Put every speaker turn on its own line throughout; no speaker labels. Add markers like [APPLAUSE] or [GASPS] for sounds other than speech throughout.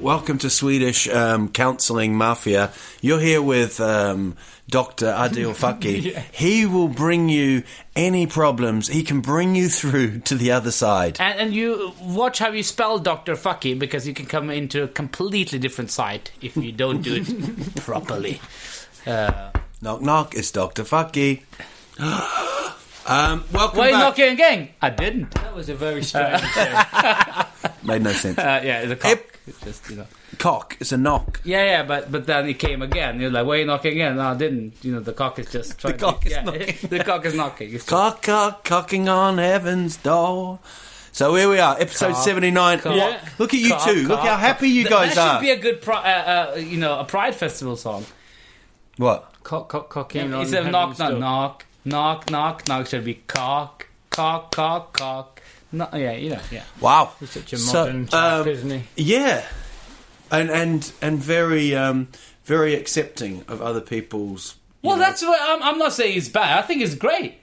Welcome to Swedish um, Counselling Mafia. You're here with um, Dr. Adil Faki. [LAUGHS] He will bring you any problems. He can bring you through to the other side.
And, and you watch how you spell Dr. Fucky because you can come into a completely different site if you don't do it [LAUGHS] properly. Uh,
Knock knock, it's Dr. Faki. [GASPS] [GASPS] um, welcome
why are you
back.
knocking again? I didn't.
That was a very strange uh, [LAUGHS]
Made no sense.
Uh, yeah, it's a cock. It's just, you know.
Cock, it's a knock.
Yeah, yeah, but but then it came again. You're like, why are you knocking again? No, I didn't. You know, the cock is just trying
cock
to,
is
yeah,
knocking. [LAUGHS]
the cock is knocking. It's
Cock, cock, cocking on heaven's door. So here we are, episode
Cock,
79.
cock,
What? Look at you
cock,
two. Look
cock,
how happy you
Th-
guys
that
are.
should be a good, pri- uh, uh, you know, a Pride Festival song.
what?
cock, cock, cocking on
Instead of knock,
heaven's
knock,
door.
knock, knock, knock, knock, should be cock, cock, cock, cock. No, yeah, you know, yeah.
Wow.
He's such a
So,
modern chap,
um,
isn't he?
Yeah, and and and very um, very accepting of other people's.
Well,
know-
that's what I'm, I'm not saying it's bad. I think it's great.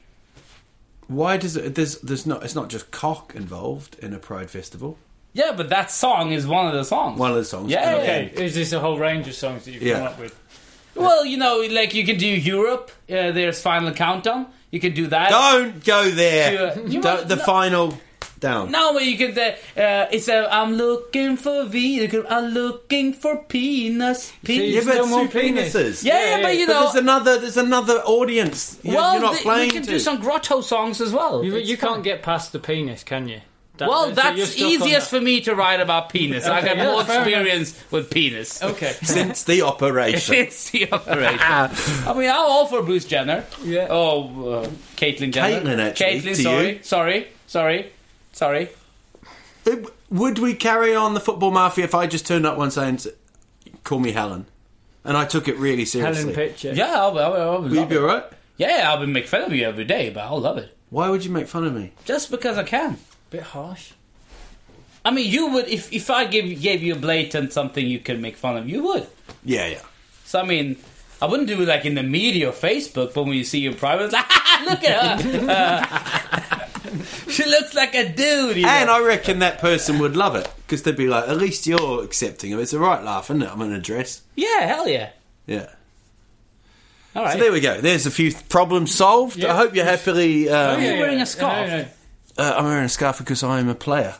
why does it? There's there's not. It's not just cock involved in a pride festival.
Yeah, but that song is one of the songs.
One of the songs.
Yeah,
Okay, is this a whole range of songs that you've
Yeah.
come up with?
Well, you know, like you can do Europe. Uh, there's Final Countdown. You can do that.
Don't go there.
You- you
Don't- the
no.
final down.
No, but you can. Uh, uh, it's a. I'm looking for V. I'm looking for penis.
See,
Yeah,
penis.
but
Still more
two
penis.
penises.
Yeah,
Yeah,
yeah, but
yeah.
you
But
know.
there's another. There's another audience. You're,
well,
you're not
th-
playing
we can
to.
do some grotto songs as well.
You, you can't get past the penis, can you? That-
Well,
so
that's
stuck
easiest
that.
for me to write about penis. I
Okay,
got
yeah,
more
fair enough.
experience with penis.
Okay. [LAUGHS]
since the [LAUGHS] operation.
Since the operation. [LAUGHS] I mean, I'm all for Bruce Jenner.
Yeah.
Oh, uh, Caitlyn Jenner.
Caitlyn, actually,
Caitlyn,
to
sorry,
you.
sorry, sorry, sorry.
Would we carry on the football mafia if I just turned up one saying, "Call me Helen," and I took it really seriously?
Helen Pitcher.
Yeah, I'll, I'll, I'll
Will you be
it.
alright?
Yeah, I'll be make fun of you every day, but I'll love it
Why would you make fun of me?
just because I can.
Bit harsh.
I mean, you would if if I give gave you a blatant something you could make fun of, you would.
Yeah, yeah.
So I mean, I wouldn't do it like in the media or Facebook, but when you see you in private, it's [LAUGHS] like, look at her. Uh, [LAUGHS] she looks like a dude. You know?
And I reckon that person would love it because they'd be like, "At least you're accepting of it. It's a right laugh, isn't it? I'm in a dress."
yeah, hell yeah.
Yeah.
All right.
So there we go. There's a few problems solved.
Yeah.
I hope you're happily. Um,
you wearing a scarf?
No, no.
Uh, I'm wearing a scarf because I'm a player.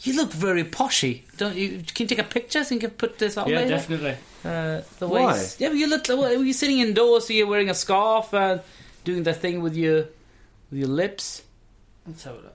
You look very poshy. Don't you? Can you take a picture so you can put this up
Yeah,
later?
definitely.
Uh, the
Why?
waist. Yeah, but you look. Well, you're sitting indoors, so you're wearing a scarf and doing that thing with your with your lips.
Let's have a look.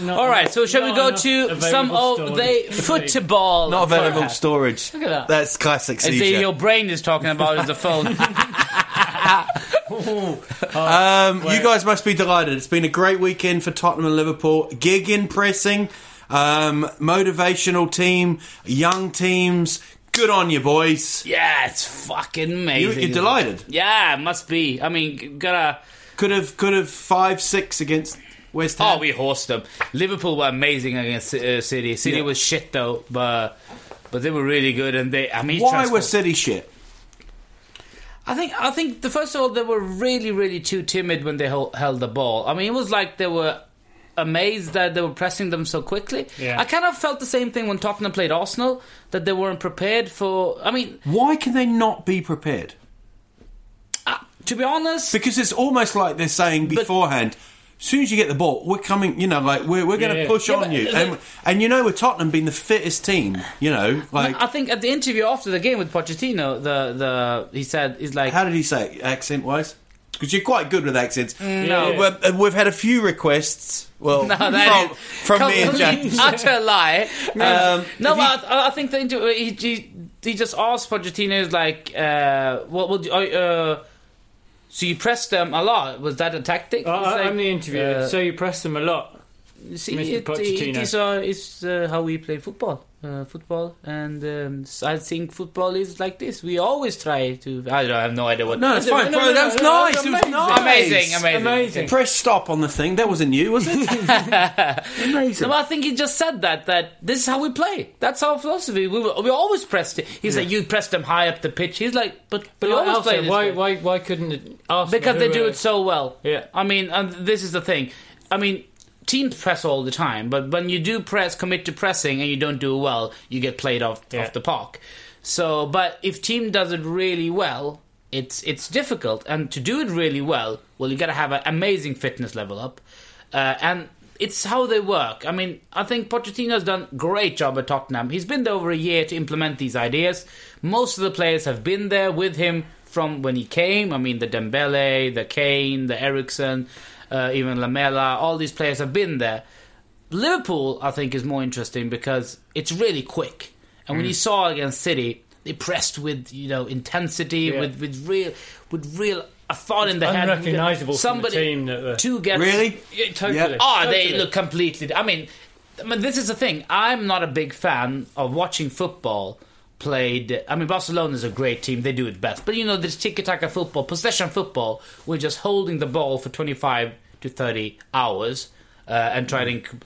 Not
All right, so shall we go to some
available
of the
storage.
football?
Not available storage.
Look at that.
That's classic
As
seizure.
if your brain is talking about is the phone. [LAUGHS] [LAUGHS] [LAUGHS]
Um, you guys must be delighted. It's been a great weekend for Tottenham and Liverpool. Gegen pressing, um, motivational team, young teams. Good on you, boys.
yeah, it's fucking
You,
amazing.
you're delighted.
Yeah, it must be. I mean, gotta.
Could have, could have five six against West Ham.
Oh, we host them. Liverpool were amazing against uh, City. City
Yeah.
was shit though, but but they were really good. And they, I mean,
Why was City shit?
I think I think the first of all they were really really too timid when they held, held the ball. I mean, it was like they were amazed that they were pressing them so quickly.
Yeah.
I kind of felt the same thing when Tottenham played Arsenal that they weren't prepared for. I mean,
Why can they not be prepared?
uh, to be honest,
Because it's almost like they're saying beforehand, As soon as you get the ball, we're coming. You know, like we're we're going to
Yeah.
push
Yeah,
on
but
you, and and you know, with Tottenham being the fittest team, you know, like
I think at the interview after the game with Pochettino, the the he said he's like
how did he say it, accent wise? Because you're quite good with accents.
no.
We've, uh, we've had a few requests. Well, [LAUGHS]
No,
from,
that is
from me and
complete
James.
Utter lie. [LAUGHS] Um, no,
have
but I, I think the inter- he, he he just asked Pochettino is like, uh, what would you, uh, so you pressed them a lot? Was that a tactic?
I,
It's
I,
like,
I'm the interviewer,
uh,
so you press them a lot.
See,
Mr.
it, it, is, uh, it's uh, how we play football. Uh, football, and um, I think football is like this. We always try to. I don't I have no idea what.
No, it's fine,
no,
bro.
no,
that was
no,
nice.
that's
It was
amazing.
nice.
Amazing, amazing,
Amazing.
Press stop on the thing. That wasn't you, was it? [LAUGHS] Amazing.
No, I think he just said that. That this is how we play. That's our philosophy. We we always pressed it. He's like, you pressed them high up the pitch. He's like, but
But
we always
Al
play this
why,
way.
why, why couldn't it ask
Because they do
uh,
it so well.
Yeah.
I mean, and this is the thing. I mean, teams press all the time, but when you do press, commit to pressing, and you don't do well, you get played off
Yeah.
off the park. So, but if team does it really well, it's it's difficult, and to do it really well, well, you got to have an amazing fitness level up, uh, and. It's how they work. I mean, I think Pochettino's done great job at Tottenham. He's been there over a year to implement these ideas. Most of the players have been there with him from when he came. I mean, the Dembele, the Kane, the Eriksen, uh, even Lamela. All these players have been there. Liverpool, I think, is more interesting because it's really quick. And when you saw against City, they pressed with you know intensity,
Yeah.
with with real with real a thought in the head.
unrecognisable from the
Somebody
team that were-
two gets
Really?
Yeah, totally.
Yeah.
Oh, they look completely. I mean, I mean, this is the thing. I'm not a big fan of watching football played. I mean, Barcelona is a great team; they do it best. But you know, this tiki-taka football, possession football, we're just holding the ball for 25 to 30 hours uh, and trying. to...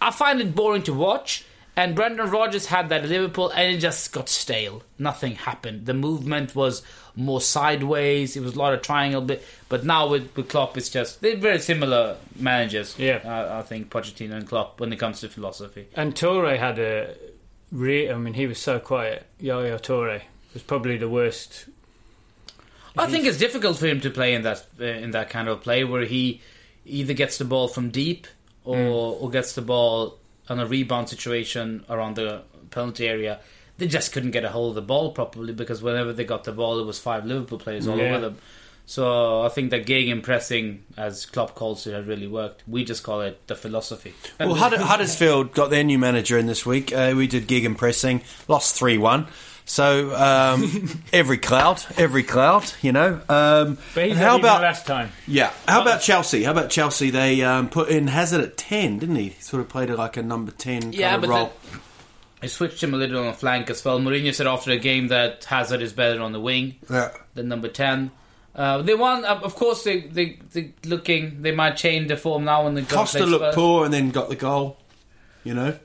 I find it boring to watch. And Brendan Rodgers had that at Liverpool, and it just got stale. Nothing happened. The movement was more sideways. It was a lot of triangle bit. But now with, with Klopp, it's just they're very similar managers.
Yeah.
uh, I think Pochettino and Klopp when it comes to philosophy.
And Touré had a. Re- I mean, he was so quiet. Yaya Touré was probably the worst.
I think it's difficult for him to play in that uh, in that kind of play where he either gets the ball from deep or or gets the ball on a rebound situation around the penalty area. They just couldn't get a hold of the ball properly because whenever they got the ball, it was five Liverpool players all
Yeah.
over them. So I think that gegen pressing, as Klopp calls it, had really worked. We just call it the philosophy.
Well, Hud- Huddersfield [LAUGHS] got their new manager in this week. Uh, we did gegen pressing, lost 3 1. So, um, [LAUGHS] every cloud, every cloud, you know. Um,
But he's how
how about.
last time.
Yeah. How about Chelsea? How about Chelsea? They um, put in Hazard at 10, didn't he? He sort of played it like a number 10 kind of
but
role.
I switched him a little on the flank as well. Mourinho said after the game that Hazard is better on the wing.
Yeah.
than number 10. Uh, they won, uh, of course, they, they, they looking, they might change the form now when the go
Costa looked
Spurs.
poor and then got the goal, you know.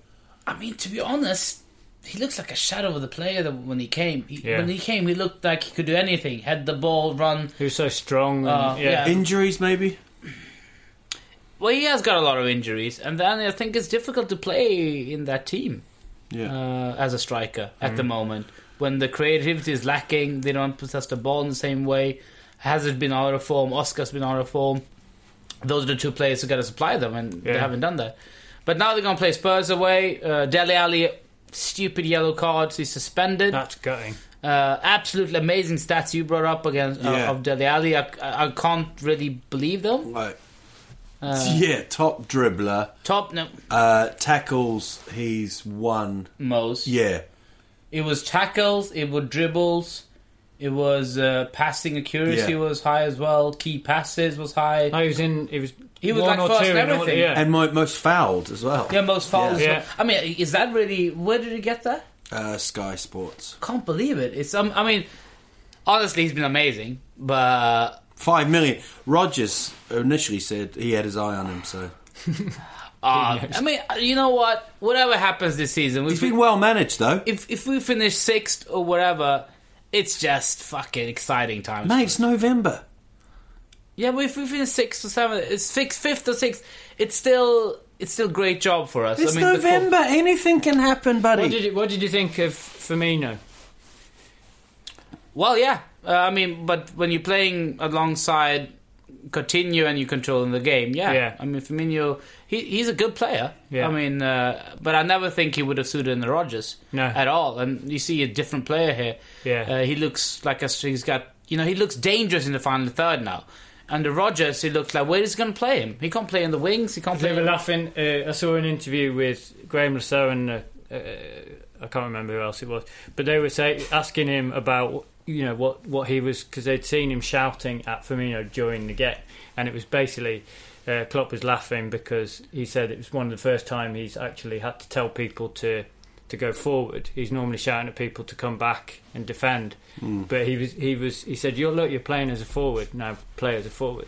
I mean, to be honest, he looks like a shadow of the player that when he came. He,
Yeah.
When he came, he looked like he could do anything. Had the ball, run.
He was so strong. And,
Uh,
yeah.
yeah.
Injuries, maybe?
Well, he has got a lot of injuries, and then I think it's difficult to play in that team
Yeah.
uh, as a striker at
Mm.
the moment. When the creativity is lacking, they don't possess the ball in the same way. Hazard been out of form, Oscar's been out of form. Those are the two players who got to supply them, and they haven't done that. But now they're going to play Spurs away. Uh, Dele Alli, stupid yellow cards, he's suspended.
That's gutting.
Uh, absolutely amazing stats you brought up against uh,
Yeah.
of Dele Alli. I, I I can't really believe them.
Like,
Uh,
yeah, top dribbler.
Top no,
Uh, tackles, he's won
most.
Yeah.
It was tackles, it was dribbles, it was uh, passing accuracy
Yeah.
was high as well. Key passes was high.
No, he was in. He was.
He was
one
like
or
first
two
and
in all-
everything.
yeah.
And mo- most fouled as well.
yeah, most fouls.
Yeah.
as well. I mean, is that really? Where did he get that?
Uh, Sky Sports.
Can't believe it. It's. Um, I mean, honestly, he's been amazing, but
Five million. Rodgers initially said he had his eye on him, so. [LAUGHS]
uh, I mean, you know what? Whatever happens this season,
He's
we
been well managed, though.
if if we finish sixth or whatever, it's just fucking exciting times.
Mate, it's November.
Yeah, we've we finish sixth or seventh, it's fifth, fifth or sixth. It's still it's still great job for us.
It's
I mean,
November. Anything can happen, buddy.
What did you, What did you think of Firmino?
Well, yeah. Uh, I mean, but when you're playing alongside Coutinho and you controlling the game, yeah.
Yeah.
I mean, Firmino, he, he's a good player.
Yeah.
I mean, uh, but I never think he would have suited in the Rodgers
No.
at all. And you see a different player here.
Yeah.
Uh, he looks like a, he's got, you know, he looks dangerous in the final third now. And the Rodgers, he looks like where is he going to play him? He can't play in the wings. He can't
They
play.
were laughing. Uh, I saw an interview with Graeme Le Saux and uh, uh, I can't remember who else it was, but they were say, asking him about you know what what he was because they'd seen him shouting at Firmino during the game, and it was basically. Uh, Klopp was laughing because he said it was one of the first time he's actually had to tell people to to go forward. He's normally shouting at people to come back and defend, but he was he was he said, "You're look, you're playing as a forward now. Play as a forward."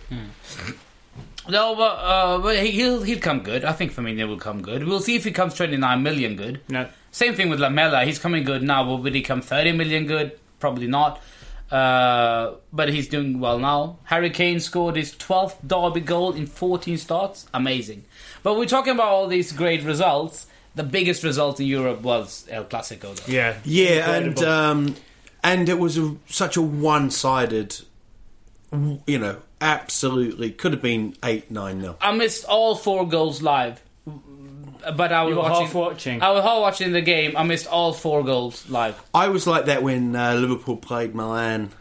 No, but, uh, but he- he'll he'll come good. I think Firmino will come good. We'll see if he comes 29 million good.
No,
Same thing with Lamela. He's coming good now, but will he come 30 million good? Probably not. Uh, but he's doing well now. Harry Kane scored his 12th derby goal in 14 starts. Amazing. But we're talking about all these great results. The biggest result in Europe was El Clasico. Though.
yeah,
Yeah, and um, and it was a, such a one-sided. You know, absolutely could have been eight nine nil.
I missed all four goals live. But I was
You were
watching,
half watching.
I was half watching the game. I missed all four goals live.
I was like that when uh, Liverpool played Milan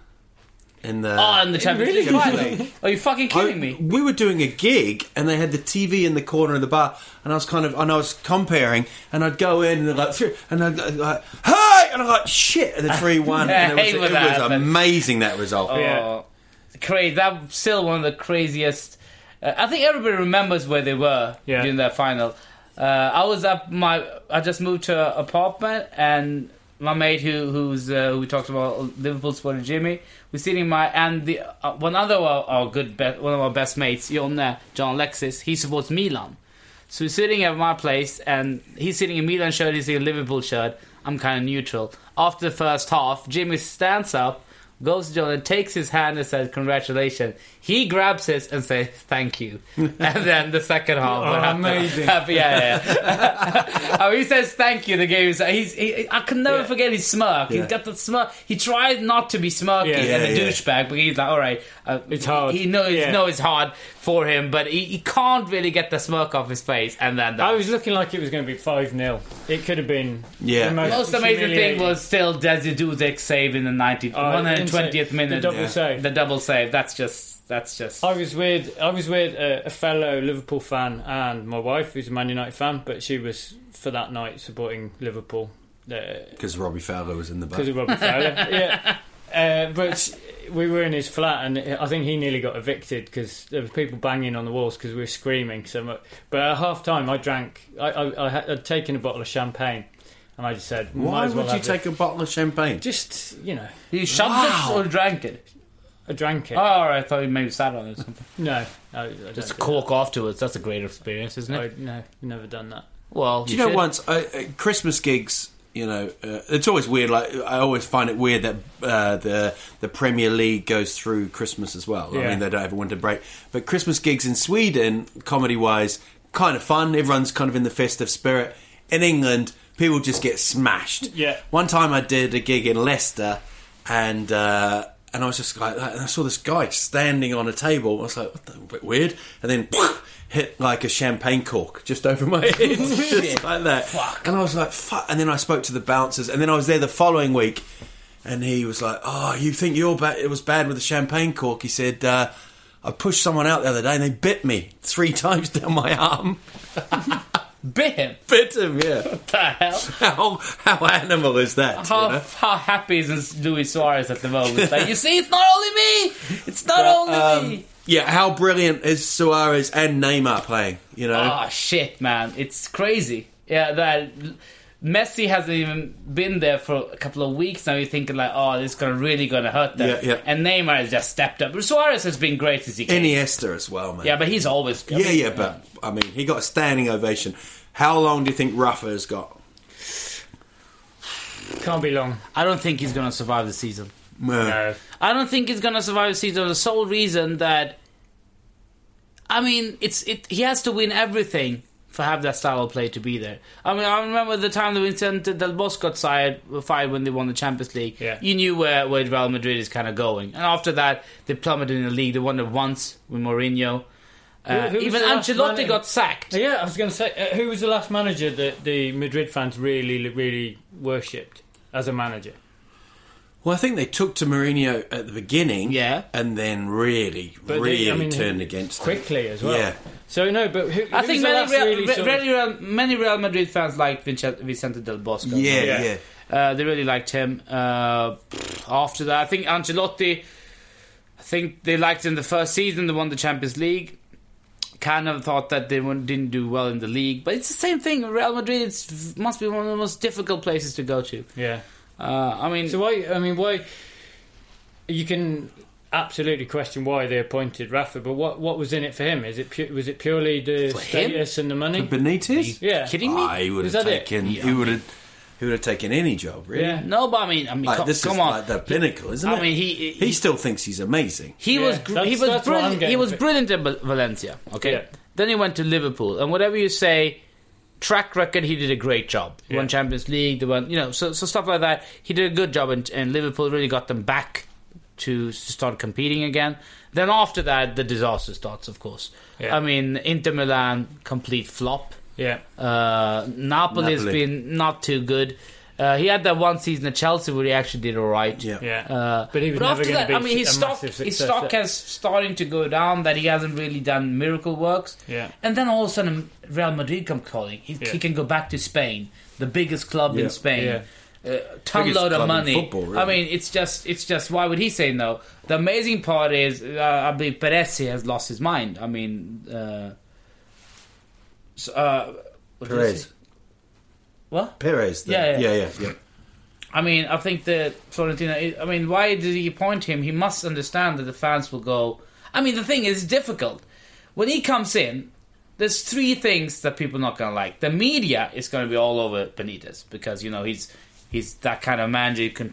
in the.
Oh, in the Champions League final. Are you fucking
I-
kidding me?
We were doing a gig, and they had the TV in the corner of the bar, and I was kind of, and I was comparing, and I'd go in, and they're like, "Three," and I'd go, like, "Hey!" and I'm like, "Shit!" and the [LAUGHS] three one,
Yeah,
and it was, it
that
was amazing that result.
Yeah.
Oh, crazy. That's still one of the craziest. Uh, I think everybody remembers where they were
Yeah.
during that final. Uh, I was up my. I just moved to an apartment, and my mate who who's uh, who we talked about Liverpool supporter Jimmy was sitting in my and the uh, one other our, our good be- one of our best mates, Jon uh, John Alexis. He supports Milan. So he's sitting at my place, and he's sitting in Milan shirt, he's in a Liverpool shirt. I'm kind of neutral. After the first half, Jimmy stands up, goes to John, and takes his hand and says, "Congratulations." He grabs it and says, "Thank you." [LAUGHS] and then the second half,
Oh,
what happened-
amazing.
happened- [LAUGHS] yeah, yeah. [LAUGHS] oh, he says, "Thank you." The game is. He's. He, I can never
Yeah.
forget his smirk. He's
Yeah.
got the smirk. He tried not to be smirky
Yeah.
and a
Yeah, yeah.
douchebag, but he's like, "All right." Uh,
It's hard.
He knows.
Yeah.
knows it's hard for him, but he, he can't really get the smirk off his face. And then the
I was looking like it was going to be 5 0. It could have been.
Yeah.
the
most amazing thing was still Jerzy Dudek save in the 90,
Oh,
120th
insane.
minute.
The double
Yeah.
save.
The double save. That's just. That's just.
I was with I was with a, a fellow Liverpool fan and my wife, who's a Man United fan, but she was for that night supporting Liverpool because
Because Robbie Fowler was in the back.
Because of Robbie Fowler. [LAUGHS] yeah, uh, but we were in his flat, and I think he nearly got evicted because there were people banging on the walls because we were screaming so much. But at half time, I drank. I, I, I had I'd taken a bottle of champagne, and I just said,
Why
as well
would you
have
take
it.
a bottle of champagne?
Just you know,
you shoved
Wow.
it or drank it?
I drank it.
Oh, all right, I thought you maybe sat on it or something. [LAUGHS]
no, I, I
Just
don't do
cork afterwards. That's a great experience, isn't it?
I, no, never done that.
Well,
Do you know
should.
once uh, uh, Christmas gigs? You know, uh, it's always weird. Like I always find it weird that uh, the the Premier League goes through Christmas as well. I mean, they don't have a winter break, but Christmas gigs in Sweden, comedy wise, kind of fun. Everyone's kind of in the festive spirit. In England, people just get smashed.
Yeah.
One time, I did a gig in Leicester, and. Uh, and I was just like, and I saw this guy standing on a table. I was like, what the, a bit weird. And then hit like a champagne cork just over my head, [LAUGHS] just like that. Fuck. And I was like, fuck. And then I spoke to the bouncers. And then I was there the following week, and he was like, oh, you think you're bad? It was bad with the champagne cork. He said, uh, I pushed someone out the other day, and they bit me three [LAUGHS] times down my arm. [LAUGHS]
bit him.
Bit him, yeah. [LAUGHS]
What the hell?
How how animal is that? you
How,
know?
how happy is Luis Suarez at the moment? [LAUGHS] Like, you see, it's not only me. It's not only
Um,
me.
yeah, how brilliant is Suarez and Neymar playing? You know,
Oh shit, man! It's crazy. Yeah, that Messi hasn't even been there for a couple of weeks now. You're thinking like, oh, this is gonna really gonna hurt them.
Yeah, yeah.
And Neymar has just stepped up. Suarez has been great as he came.
Iniesta as well, man.
yeah, but he's always I
Yeah,
mean,
yeah, but I mean, he got a standing ovation. How long do you think Rafa has got?
Can't be long.
I don't think he's gonna survive the season.
No.
I don't think he's gonna survive the season the sole reason that I mean it's it he has to win everything for have that style of play to be there. I mean, I remember the time that Vicente Del Bosque got fired, fired when they won the Champions League.
Yeah.
You knew where, where Real Madrid is kind of going. And after that, they plummeted in the league. They won it once with Mourinho. Uh,
Who- who
even Ancelotti
man-
got sacked.
Yeah, I was going to say, uh, who was the last manager that the Madrid fans really, really worshipped as a manager?
Well, I think they took to Mourinho at the beginning,
Yeah.
and then really,
But they-
really
I mean,
turned against them.
quickly as well.
Yeah.
So no, but who,
I
who
think many Real,
really
Re-
sort
Real, many Real Madrid fans liked Vicente Del Bosque.
Yeah,
Yeah.
yeah.
Uh, they really liked him. Uh, after that, I think Ancelotti. I think they liked him the first season. They won the Champions League. Kind of thought that they didn't do well in the league, but it's the same thing. Real Madrid it's, must be one of the most difficult places to go to.
Yeah.
Uh, I mean,
So why? I mean, why? You can absolutely question why they appointed Rafa, but what what was in it for him? Is it pu- was it purely the
For him?
status and the money?
Benitez?
Yeah.
kidding me?
He would have
that it?
taken.
Yeah,
he
I
would have. He would have taken any job, really.
Yeah.
no, but I mean, I mean,
Like,
come,
this
come
is
on.
like the pinnacle, isn't
I
it?
I mean, he- he-
he still thinks he's amazing.
He
Yeah,
was gr- he was
that's what I'm
brilliant. He was brilliant at Valencia. Okay,
Yeah.
then he went to Liverpool, and whatever you say, track record, he did a great job. He won Champions League. They won, you know, so so stuff like that. He did a good job, and, and Liverpool really got them back to start competing again. Then after that, the disaster starts. Of course,
Yeah.
I mean, Inter Milan complete flop.
yeah.
Uh, Napoli has
Napoli.
been not too good. Uh, he had that one season at Chelsea where he actually did all right.
Yeah.
Yeah.
Uh,
But he was never
after
gonna
that,
be
I mean, his
a
stock,
massive
his
success.
stock has starting to go down. That he hasn't really done miracle works.
Yeah.
And then all of a sudden, Real Madrid come calling. He,
Yeah.
he can go back to Spain, the biggest club
Yeah.
in Spain.
Yeah.
Uh, ton
Biggest
load of money.
football, really.
I mean, it's just, it's just. Why would he say no? The amazing part is, uh, I believe Perez has lost his mind. I mean, uh, so, uh, what did I
Perez.
What?
Perez. the-
Yeah, yeah.
yeah, yeah, yeah.
I mean, I think that Florentino. I mean, why did he appoint him? He must understand that the fans will go. I mean, the thing is difficult. When he comes in, there's three things that people are not going to like. The media is going to be all over Benitez because you know he's he's that kind of manager who can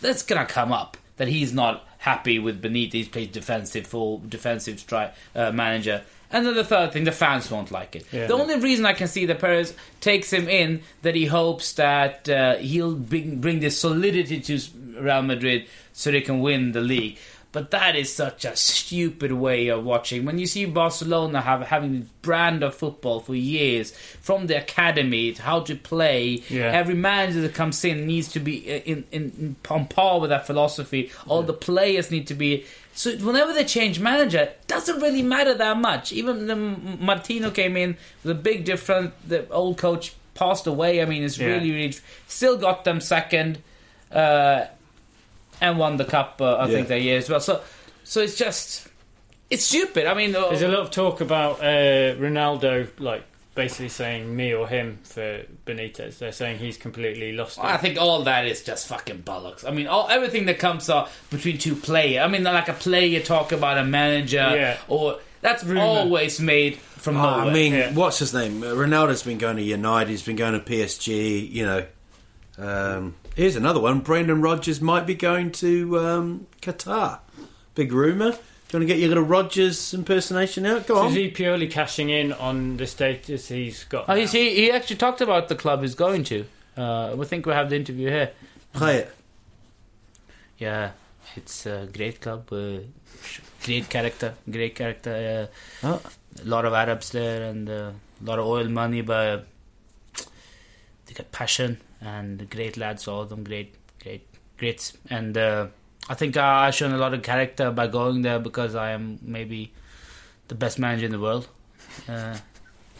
that's gonna come up that he's not happy with Benitez. Plays defensive full defensive stri- uh, manager. And then the third thing, the fans won't like it.
Yeah.
the only reason I can see that Perez takes him in that he hopes that uh, he'll bring, bring this solidity to Real Madrid so they can win the league. But that is such a stupid way of watching. When you see Barcelona have having this brand of football for years, from the academy to how to play,
Yeah.
every manager that comes in needs to be in, in, in on par with that philosophy. All the players need to be. So whenever they change manager, it doesn't really matter that much. Even when Martino came in with a big difference. The old coach passed away. I mean, it's
Yeah.
really, really still got them second. Uh, and won the cup, uh, I
Yeah.
think that year as well. So, so it's just it's stupid. I mean, uh,
There's a lot of talk about uh, Ronaldo, like basically saying me or him for Benitez. They're saying he's completely lost. it.
I think all that is just fucking bollocks. I mean, all everything that comes up between two players. I mean, like a player talk about a manager,
Yeah.
or that's
Rumour.
always made from
Oh,
nowhere.
I mean,
Yeah.
what's his name? Uh, Ronaldo's been going to United. He's been going to PSG. You know, um, Here's another one. Brendan Rodgers might be going to um, Qatar. Big rumour. Do you want to get your little Rodgers impersonation out? Go
So
on.
is he purely cashing in on the status he's got?
Oh, he's, he, he actually talked about the club he's going to. Uh, we think we have the interview here.
Play it.
Yeah, it's a great club. Uh, great character. Great character. Uh,
Oh.
A lot of Arabs there and uh, a lot of oil money, but they got passion and great lads, all of them. Great, great, great. And uh, I think I- I've shown a lot of character by going there because I am maybe the best manager in the world. Uh,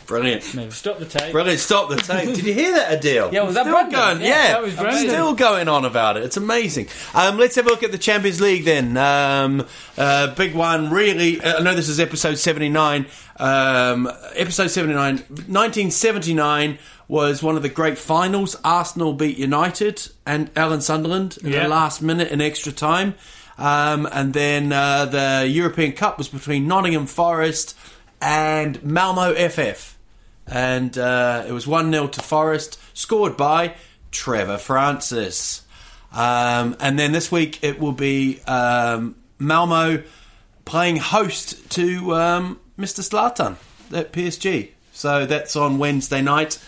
Brilliant.
maybe.
Stop the tape.
Brilliant. Stop the tape. Did you hear that, Adil?
Yeah, was that
Still
Brendan?
going.
Yeah,
Yeah,
that was Brendan.
Still going on about it. It's amazing. Um, let's have a look at the Champions League then. Um, uh, big one, really. uh, I know this is episode 79. Um, episode 79. 1979 was one of the great finals. Arsenal beat United and Alan Sunderland in
Yeah.
the last minute in extra time. Um, and then uh, the European Cup was between Nottingham Forest and Malmo FF and uh, it was 1 0 to Forest, scored by Trevor Francis. Um, and then this week it will be um, Malmo playing host to um, Mr. Zlatan at PSG. So that's on Wednesday night.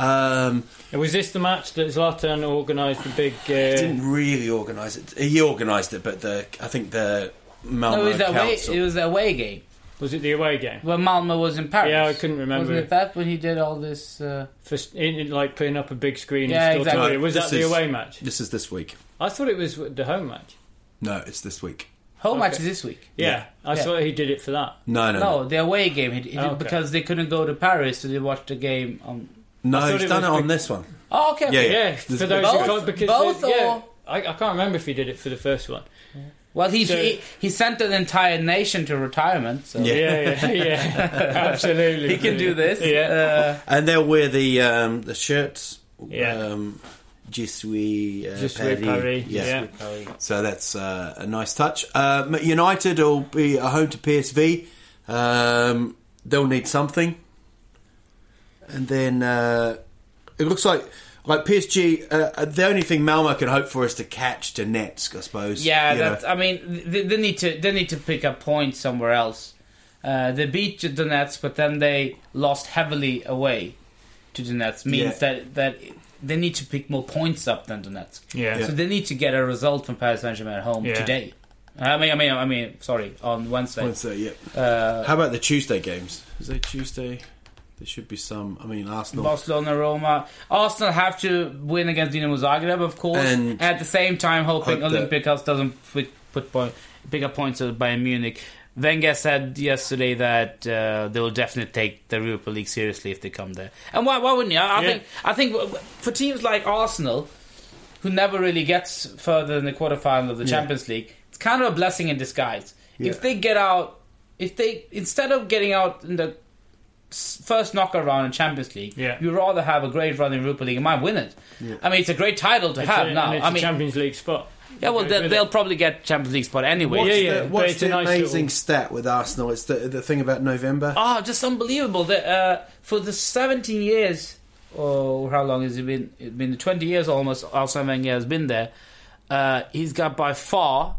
Um,
Was this the match that Zlatan organised the big? Uh,
didn't really organise it. He organised it, but the I think the Malmo
No, it was the away. It was the away game
was it the away game?
when Malmo was in Paris.
Yeah, I couldn't remember.
Wasn't it that when he did all this? Uh...
For in, in, like putting up a big screen.
Yeah,
and stuff.
exactly.
Was
This
that the
is-
away match?
This is this week.
I thought it was the home match.
No, it's this week.
Home match is this week.
Yeah,
Yeah.
I
Yeah.
thought he did it for that.
No, no,
No,
no.
the away game. He, he did
Okay.
because they couldn't go to Paris, so they watched the game on.
No, he's done it
was
on
big-
this one.
Oh, okay.
Yeah,
okay.
Yeah,
There's
for those
both-
who can't, because
both
they- yeah,
or-
I, I can't remember if he did it for the first one.
Well, he,
So-
he he sent an entire nation to retirement, so
Yeah.
Yeah, [LAUGHS] yeah, yeah, [LAUGHS] absolutely.
he can do this.
Yeah,
Uh,
And they'll wear the um, the shirts.
Yeah.
Um, Je suis, uh,
Je suis Paris, yeah.
So that's uh, a nice touch. Uh, United will be a home to PSV. Um, they'll need something. And then uh, it looks like like PSG. Uh, the only thing Malmo can hope for is to catch Donetsk, I suppose.
yeah, that's, I mean, they, they need to they need to pick up points somewhere else. Uh, they beat Donetsk, but then they lost heavily away to Donetsk. Means
Yeah.
that that they need to pick more points up than Donetsk.
Yeah.
So they need to get a result from Paris Saint Germain at home
Yeah.
today. I mean, I mean, I mean, sorry, on Wednesday.
Wednesday, yeah.
Uh,
How about the Tuesday games? Is it Tuesday? There should be some. I mean, Arsenal.
Barcelona, Roma. Arsenal have to win against Dinamo Zagreb, of course.
And
at the same time, hoping
hope that-
Olympiacos doesn't put, put point, pick up points at Bayern Munich. Wenger said yesterday that uh, they will definitely take the Europa League seriously if they come there. And why, why wouldn't you? I, I
Yeah.
think I think w- w- for teams like Arsenal, who never really gets further than the quarterfinal of the Champions League, it's kind of a blessing in disguise.
Yeah.
If they get out, if they instead of getting out in the s- first knockout round in Champions League,
Yeah.
you'd rather have a great run in Europa League and might win it. I mean, it's a great title to
It's
have
a-
now.
and it's
I
a
mean,
Champions League spot.
yeah, well, they,
with
they'll probably get Champions League spot anyway.
What's
Yeah, yeah, but
what's
it's a
the
nice
amazing
little-
stat with Arsenal? It's the, the thing about November.
Oh, just unbelievable. The, uh, for the 17 years, or how long has it been? It's been 20 years almost. Arsene Wenger has been there. Uh, he's got by far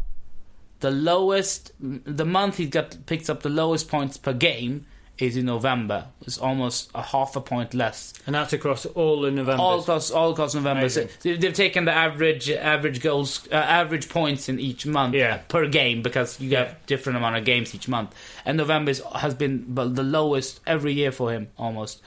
the lowest. The month he's got picks up the lowest points per game is in November. It's almost a half a point less.
And that's across all the November.
All across all across November. So they- they've taken the average average goals, uh, average points in each month
Yeah.
per game because you have
Yeah.
different amount of games each month. And November is, has been well, the lowest every year for him almost.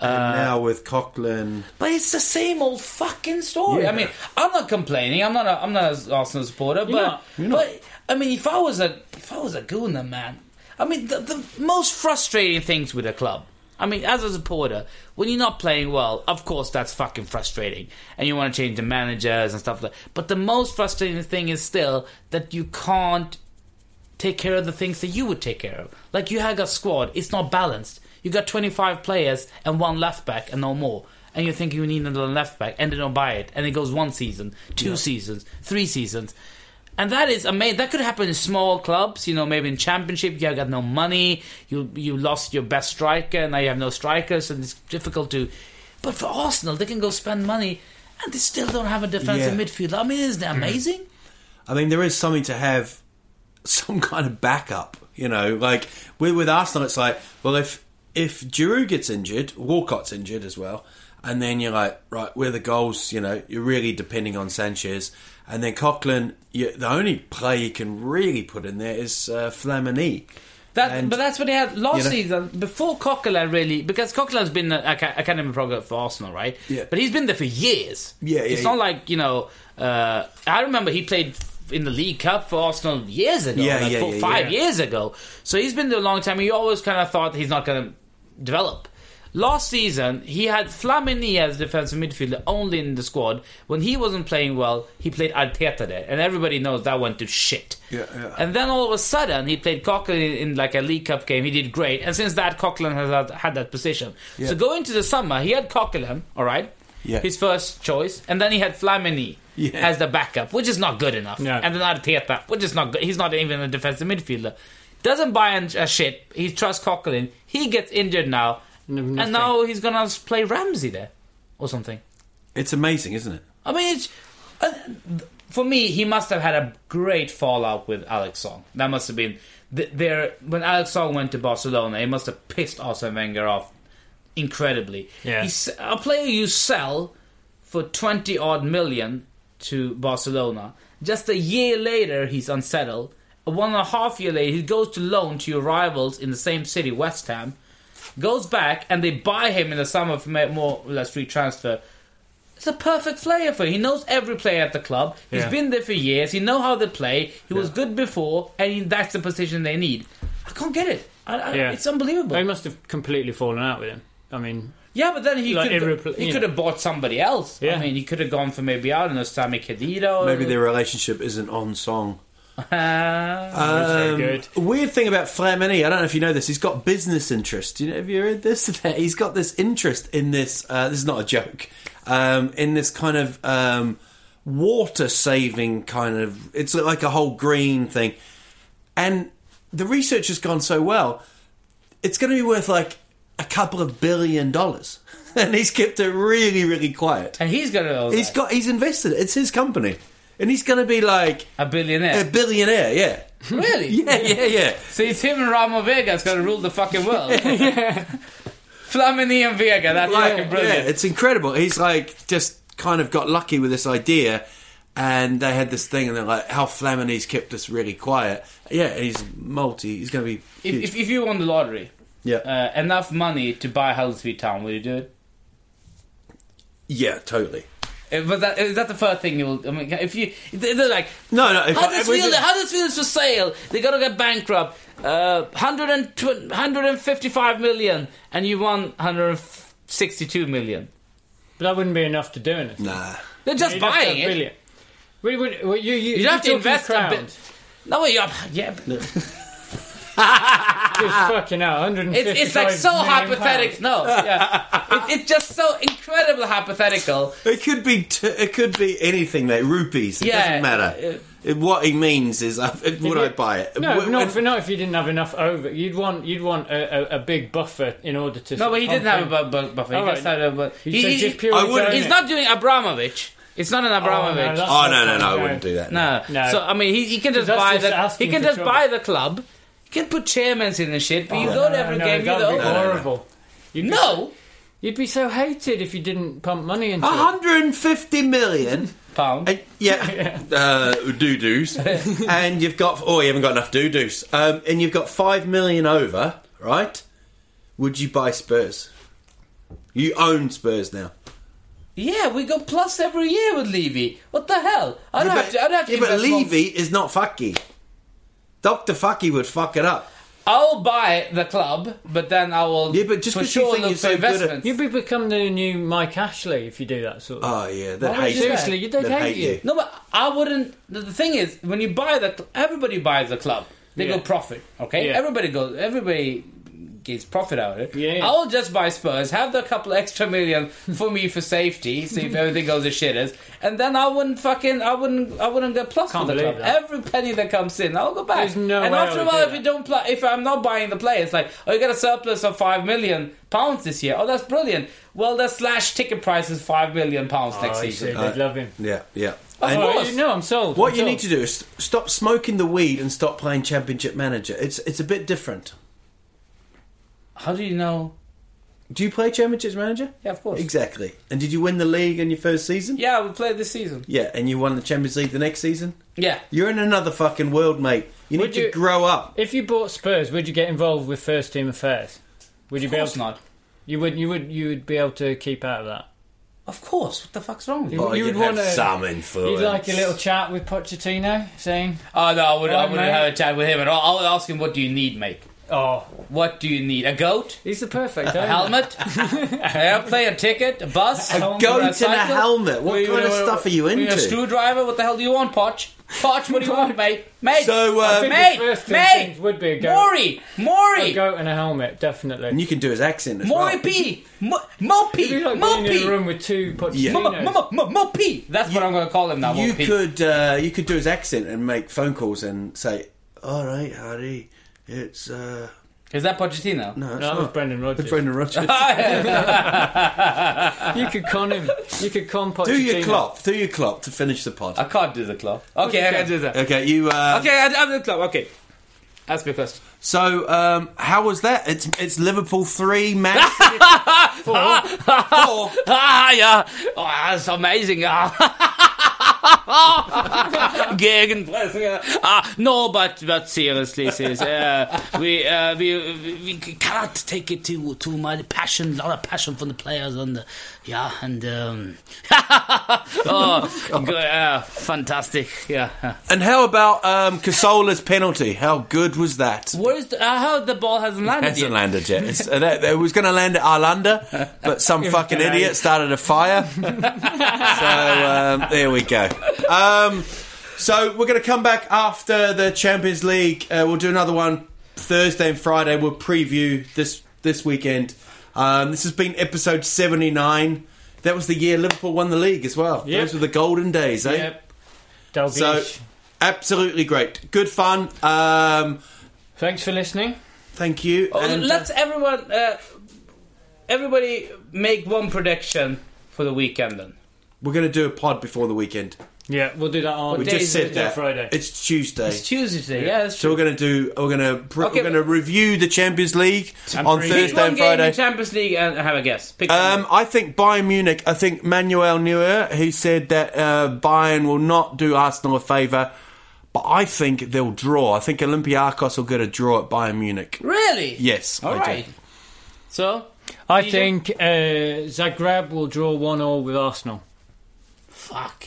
Uh,
now with Coquelin.
But it's the same old fucking story.
Yeah.
I mean, I'm not complaining. I'm not. A, I'm not an Arsenal supporter. but
not.
You're not.
but I mean, if I was a if I was a Gooner man, I mean, the, the most frustrating things with a club. I mean, as a supporter, when you're not playing well, of course that's fucking frustrating, and you want to change the managers and stuff like. that. But the most frustrating thing is still that you can't take care of the things that you would take care of. Like you have a squad, it's not balanced. You got 25 players and one left back and no more. And you think you need another left back and they don't buy it. And it goes one season, two seasons, three seasons. And that is amazing. That could happen in small clubs, you know, maybe in championship, you got no money, you you lost your best striker, and now you have no strikers, and it's difficult to. But for Arsenal, they can go spend money, and they still don't have a defensive
Yeah.
midfielder. I mean, isn't that mm-hmm. amazing?
I mean, there is something to have [LAUGHS] some kind of backup. You know, like with with Arsenal, it's like, well, if if Giroud gets injured, Walcott's injured as well, and then you're like, right, where the goals? You know, you're really depending on Sanchez, and then Coquelin. You, the only play you can really put in there is uh, Flamini.
That,
And-
but that's what he had last
you know-
season before Coquelin really because Coquelin's been an aca- academy program for Arsenal, right?
Yeah.
But he's been there for years.
Yeah, yeah,
It's
yeah.
not like you know. Uh, I remember he played in the League Cup for Arsenal years ago,
Yeah,
like
yeah,
four,
yeah,
five years ago. So he's been there a long time. You always kind of thought he's not going to develop. Last season, he had Flamini as defensive midfielder only in the squad. When he wasn't playing well, he played Arteta there, and everybody knows that went to shit.
Yeah, yeah.
And then all of a sudden, he played Coquelin in like a League Cup game. He did great, and since that, Coquelin has had, had that position. Yeah. So going to the summer, he had Coquelin, all right,
Yeah.
his first choice, and then he had Flamini
Yeah.
as the backup, which is not good enough.
No.
And then Arteta, which is not good. He's not even a defensive midfielder. Doesn't buy a a shit. He trusts Coquelin. He gets injured now,
No-
and now he's gonna play Ramsey there or something.
It's amazing, isn't it?
I mean, it's, uh, for me, he must have had a great fallout with Alex Song. That must have been th- there when Alex Song went to Barcelona. It must have pissed Arsene Wenger off incredibly.
Yeah.
He's a player you sell for twenty odd million to Barcelona. Just a year later, he's unsettled. One and a half year later, he goes to loan to your rivals in the same city, West Ham. Goes back and they buy him in the summer for more or less free transfer. It's a perfect player for him. He knows every player at the club. He's
Yeah.
been there for years. He know how they play. He was good before, and that's the position they need. I can't get it. I, I,
Yeah.
It's unbelievable.
They must have completely fallen out with him. I mean,
yeah, but then he
Like
could
irrepl-
he could have bought somebody else.
Yeah.
I mean, he could have gone for maybe I don't know Sami Khedira. Or,
Maybe their relationship isn't on song. Um,
good.
Weird thing about Flamini, I don't know if you know this. He's got business interest. You know, have you read this? [LAUGHS] He's got this interest in this. Uh, this is not a joke. Um, in this kind of um, water saving kind of. It's like a whole green thing, and the research has gone so well. It's going to be worth like a couple of billion dollars, [LAUGHS] and he's kept it really, really quiet.
and he's gonna own
He's
that.
got. He's invested. It's his company, and he's going to be like
a billionaire.
a billionaire. Yeah. [LAUGHS]
really? [LAUGHS]
Yeah, yeah, yeah.
So it's him and Ramo Vega that's gonna rule the fucking world. [LAUGHS] Flamini and Vega. That's
Like,
fucking
yeah, it's incredible. He's like just kind of got lucky with this idea, and they had this thing, and they're like, "How Flamini's kept us really quiet." Yeah, he's multi. He's going to be
if, if, if you won the lottery,
yeah,
uh, enough money to buy Huddersfield Town, will you do it?
yeah, totally.
Uh, But that, is that the first thing you will? I mean, if you, they're like,
No, no. If I, if we
Huddersfield,
did-
Huddersfield's for sale. They gotta get bankrupt. Uh, 120 155 million, and you won 162 million.
but that wouldn't be enough to do anything.
nah.
They're just
You'd
buying it.
billion. Would- would- would you, you,
You'd have to invest a bit. No, yeah, yeah. [LAUGHS] [LAUGHS]
Just fucking hell, 155
It's, it's like so hypothetical. No, yeah. it, it's just so incredibly hypothetical.
It could be. T- it could be anything, mate. Rupees. It
Yeah,
doesn't matter.
uh,
It- what he means is, uh, would
you-
I buy it?
No,
W-
not,
when-
if, not if you didn't have enough over. You'd want you'd want a, a, a big buffer in order to.
No, but he didn't have a bu- bu- buffer. He
All
just
right.
had a. bu-
You
he- he-
just purely
I wouldn't-
He's not doing Abramovich. It's not an Abramovich.
that's
Oh
not
no, no, no! I wouldn't do that.
No.
No.
So I mean, he, he can just buy
just
the he can just
trouble.
buy the club. He can put chairmans in and shit. But you
No,
go to
no,
every
no,
game. You're the
be
owner.
horrible. You'd be
No
you'd be so hated if you didn't pump money into it.
150 million.
pound.
Uh, [LAUGHS] yeah, uh, doo doos, [LAUGHS] and you've got oh, you haven't got enough doo doos, um, and you've got five million over, right? Would you buy Spurs? You own Spurs now.
Yeah, we go plus every year with Levy. What the hell? I don't
yeah,
have to. I don't have to.
yeah, but
invest more-
Levy is not fucky. Doctor Fucky would fuck it up.
I'll buy the club, but then I will.
Yeah, but just
for
'cause you
sure
think
look
you're
for
so good
investments.
You'd be become the new Mike Ashley if you do that sort of.
Oh yeah, they'd hate
you
you.
Seriously, you'd they'd
They'd
hate
hate
you.
you.
No, but I wouldn't. The, the thing is, when you buy the, cl- everybody buys the club. They
Yeah.
go profit. Okay,
Yeah.
everybody goes. Everybody gets profit out of it.
Yeah.
I'll just buy Spurs, have the couple extra million for me for safety, see if [LAUGHS] everything goes to shitters, and then I wouldn't fucking, I wouldn't, I wouldn't get plus
Can't
for the
believe
club.
that.
Every penny that comes in, I'll go back.
There's no
and
way
after a while, if you don't play, if I'm not buying the players, like, oh, you got a surplus of five million pounds this year. Oh, that's brilliant. Well, the slash ticket price is five million pounds next
Oh, you
season.
see, they'd love him.
Yeah, yeah.
Of
And
Oh, you- no, I'm sold.
what
I'm
you
sold.
need to do is stop smoking the weed and stop playing Championship Manager. It's it's a bit different.
How do you know?
Do you play Championship Manager?
Yeah, of course.
Exactly. And did you win the league in your first season?
Yeah, we played this season.
Yeah, and you won the Champions League the next season?
Yeah.
You're in another fucking world, mate. You need
Would
to
you-
grow up.
If you bought Spurs, would you get involved with first team affairs? Would you
Of
be able
course
to?
not.
You would. You would. You would be able to keep out of that.
Of course. What the fuck's wrong with you?
You-
Oh,
you
you'd have
wanna-
some influence.
You'd like a little chat with Pochettino, saying,
Oh no, I would. I
Oh,
would
mate.
have a chat with him, and I'll, I'll ask him, "What do you need, mate?
"Oh,
What do you need? A goat?
he's the perfect
A
owner."
helmet? [LAUGHS] an airplane? A ticket? A bus?
A goat and a
cycle?
helmet. What
Were
kind of stuff are you
were
into?
A screwdriver? What the hell do you want, Poch? Poch, what do you want, mate? Mate,
So,
I think
mate,
the first two
mate,
things would be a goat,
Maury,
a
Maury,
goat and a helmet, definitely.
and you can do his accent as
Maury
well.
P, Mo-
It'd be
Mopey,
like being in a
Mopey,
room with two
Yeah.
Mo-
Pochettinos.
Mo- Mo- Mo- Mopey. That's what I'm going to call him now.
You
Mopey.
could uh, you could do his accent and make phone calls and say, "All right, Harry, it's uh,
Is that Pochettino?
no, it's
that was
not.
Brendan Rodgers.
It's Brendan [LAUGHS] Rodgers." [LAUGHS]
You could con him. You could con Pochettino.
do your Klopp, do your Klopp to finish the pod.
I can't do the Klopp. Okay, I can do that.
Okay, you. Uh,
Okay, I, I do the Klopp. Okay, ask me a question.
So, um, how was that? It's it's Liverpool three, Man [LAUGHS] City four. four.
Ah, yeah. Oh, that's amazing. Ah. [LAUGHS] Gegenpressing. Ah, no, but but seriously, sis, uh, we, uh, we we cannot take it too too much passion, a lot of passion from the players and the, yeah, and um, [LAUGHS] oh, good, uh, fantastic, yeah.
And how about um, Cazorla's penalty? How good was that?
Where's the, I heard the ball hasn't landed
Hasn't
yet.
landed yet. It's, [LAUGHS] uh, it was going to land at Arlanda, but some fucking idiot started a fire. so um, there we go. Um, so we're going to come back after the Champions League. Uh, we'll do another one Thursday and Friday. We'll preview this this weekend. Um, this has been episode seventy nine. That was the year Liverpool won the league as well.
Yep.
Those were the golden days, eh?
Yep. Dalglish.
So absolutely great, good fun. Um,
Thanks for listening.
thank you.
Oh,
and, uh,
let's everyone, uh, everybody, make one prediction for the weekend. Then
We're going to do a pod before the weekend.
Yeah, we'll do that on
We
day
just
is
said that
Friday.
It's Tuesday.
it's Tuesday today. Yeah, that's
so
true.
we're going to do. We're going to. Pr-
Okay,
we're going to review the Champions League
And
on
preview.
Pick
Thursday
one
and
game in
Friday.
Champions League and have a guess. Pick one.
Um, I think Bayern Munich. I think Manuel Neuer. He said that uh, Bayern will not do Arsenal a favour, but I think they'll draw. I think Olympiacos will get a draw at Bayern Munich.
really?
Yes,
All
I
right.
do.
So
I think uh, Zagreb will draw one all with Arsenal.
Fuck.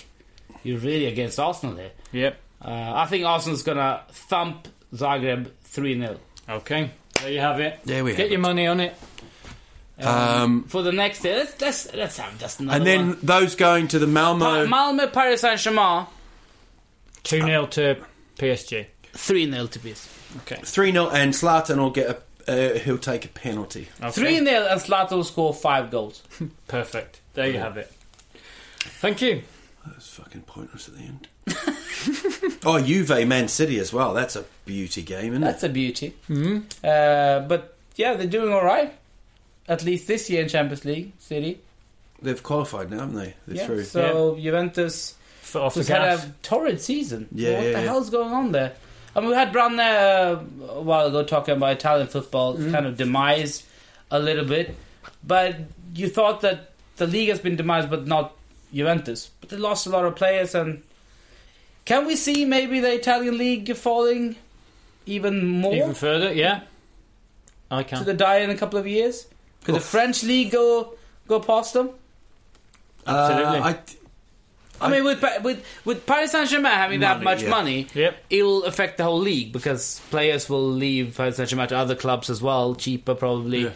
You're really against Arsenal there.
Yep.
Uh, I think Arsenal's gonna thump Zagreb three 0
Okay. There you have it.
There we
Get
have
your
it.
money on it.
Um,
for the next day. Let's let's, let's have just another
and then
one.
those going to the Malmo.
Malmo, Paris Saint Germain,
2 0 to PSG.
three 0 to PSG.
Okay.
Three 0 and Zlatan will get a. Uh, he'll take a penalty.
okay.
Three 0 and Zlatan will score five goals. [LAUGHS]
Perfect. There you have it. Thank you.
That's fucking pointless at the end. [LAUGHS] oh, Juve, Man City as well. That's a beauty game, isn't it?
That's a beauty. Mm-hmm. Uh, but yeah, they're doing all right. At least this year in Champions League, City.
They've qualified now, haven't they? They're
Yeah.
through.
So Juventus
Foot off the
has had
gas.
a torrid season.
Yeah,
what
yeah,
the
yeah.
hell's going on there? I mean, we had Branne uh, a while ago talking about Italian football
Mm-hmm.
kind of demise a little bit, but you thought that the league has been demised, but not Juventus. But they lost a lot of players, and can we see maybe the Italian league falling even more
Even further, yeah. I can.
to the die in a couple of years? Could the French league go go past them?
Absolutely.
Uh, I,
I, mean, with with with Paris Saint Germain having that much
yeah.
money,
Yep.
it will affect the whole league because players will leave Paris Saint Germain to other clubs as well, cheaper probably.
Yeah.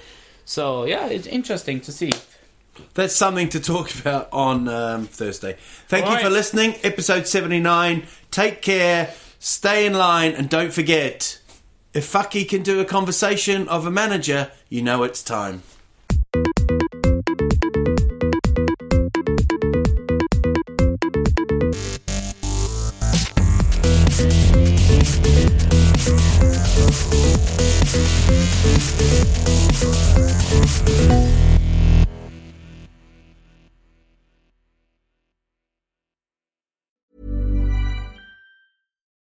So yeah, it's interesting to see.
That's something to talk [LAUGHS] about on um, Thursday. Thank you
Right.
for listening. Episode 79. Take care, stay in line, and don't forget If Fucky can do a conversation of a manager, you know it's time.